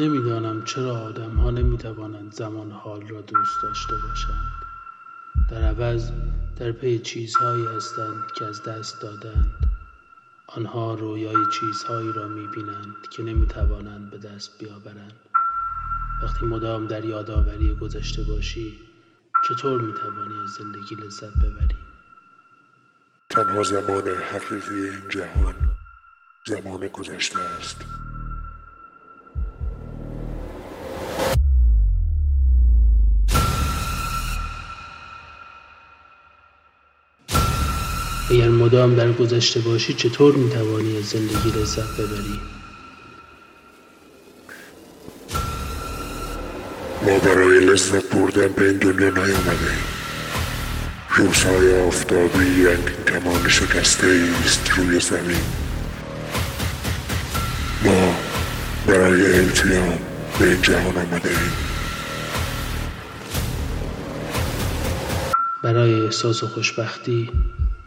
نمی‌دانم چرا آدم ها نمی توانند زمان حال را دوست داشته باشند. در عوض در پی چیزهایی هستند که از دست دادند آنها رویای چیزهایی را می بینند که نمی توانند به دست بیاورند. وقتی مدام در یادآوری گذشته باشی چطور می توانی از زندگی لذت ببری؟ تنها زمان حقیقی این جهان زمان گذشته است. مدام در گذشته باشی چطور می توانی از زندگی لذت ببری؟ ما برای لذت بردن به این دنیا نیامده روزهای آفتابی رنگین کمان شکسته است روی زمین. ما برای التیام به این جهان آمده ایم برای احساس و خوشبختی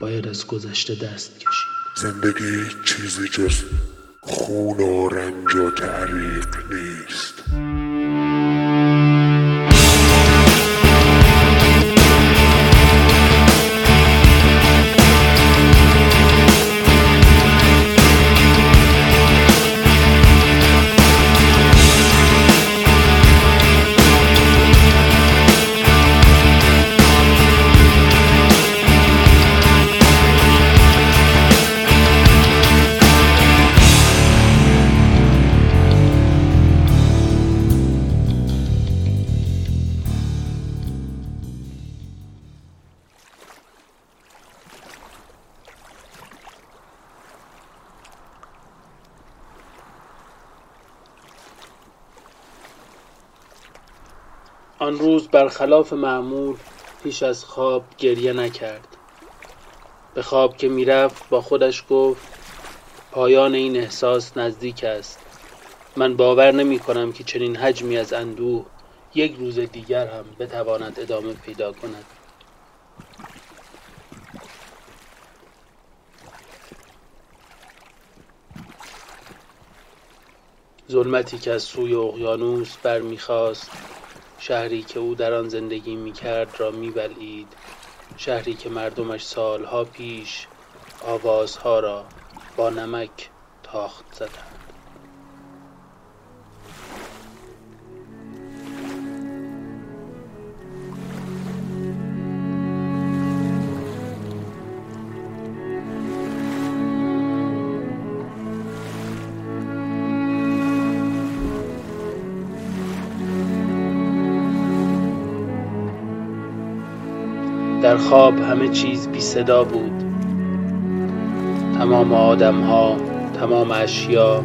باید از گذشته دست کشید. زندگی چیزی جز خون و رنج و تعریق نیست. آن روز برخلاف معمول پیش از خواب گریه نکرد. به خواب که می‌رفت با خودش گفت پایان این احساس نزدیک است. من باور نمی کنم که چنین حجمی از اندوه یک روز دیگر هم بتواند ادامه پیدا کند. ظلمتی که از سوی اقیانوس برمیخواست شهری که او در آن زندگی می‌کرد را میبلعید. شهری که مردمش سالها پیش آوازها را با نمک تاخت زدند. در خواب همه چیز بی صدا بود. تمام آدم ها تمام اشیا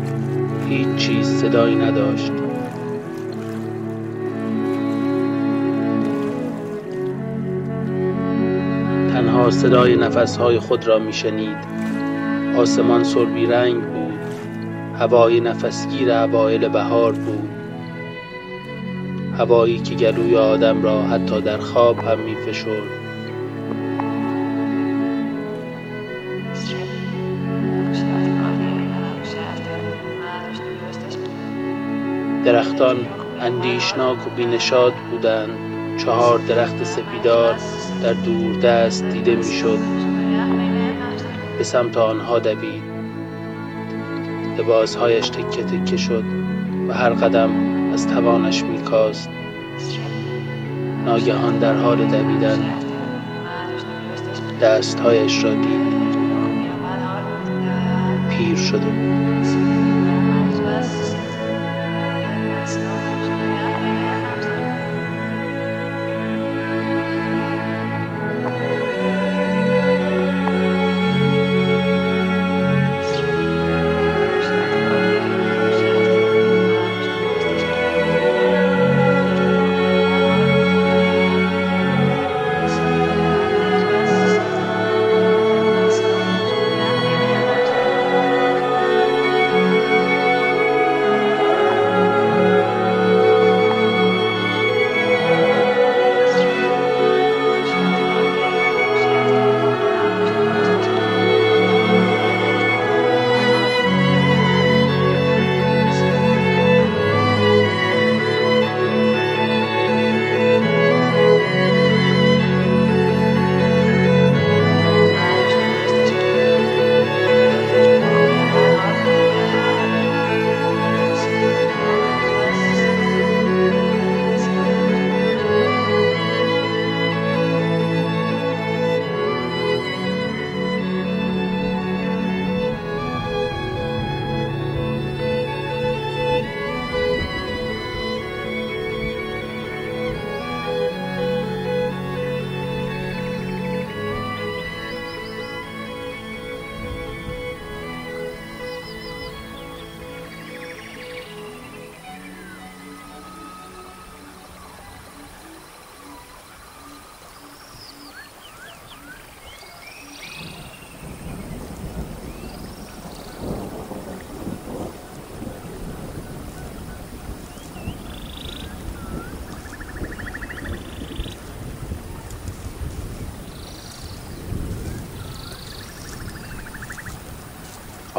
هیچ چیز صدایی نداشت. تنها صدای نفس های خود را می شنید آسمان سربی رنگ بود. هوای نفسگیر اوایل بهار بود. هوایی که گلوی آدم را حتی در خواب هم می فشرد درختان اندیشناک و بینشاد بودند. چهار درخت سپیدار در دوردست دیده می‌شد. به سمت آنها دوید. لباسهایش تکه تکه شد و هر قدم از توانش میکاست. ناگهان در حال دویدن دستهایش را دید. پیر شده بود.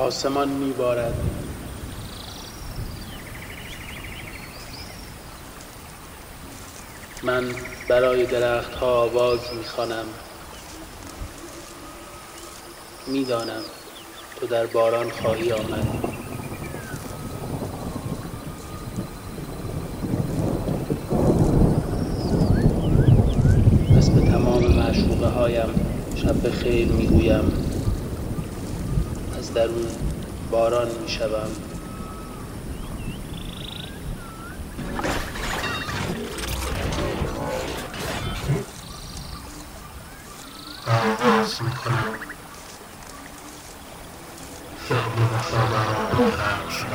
آسمان میبارد. من برای درختها آواز می‌خوانم. می‌دانم تو در باران خواهی آمد. پس به تمام معشوقه هایم شب به خیر می‌گویم. از درون باران و فعل را خرج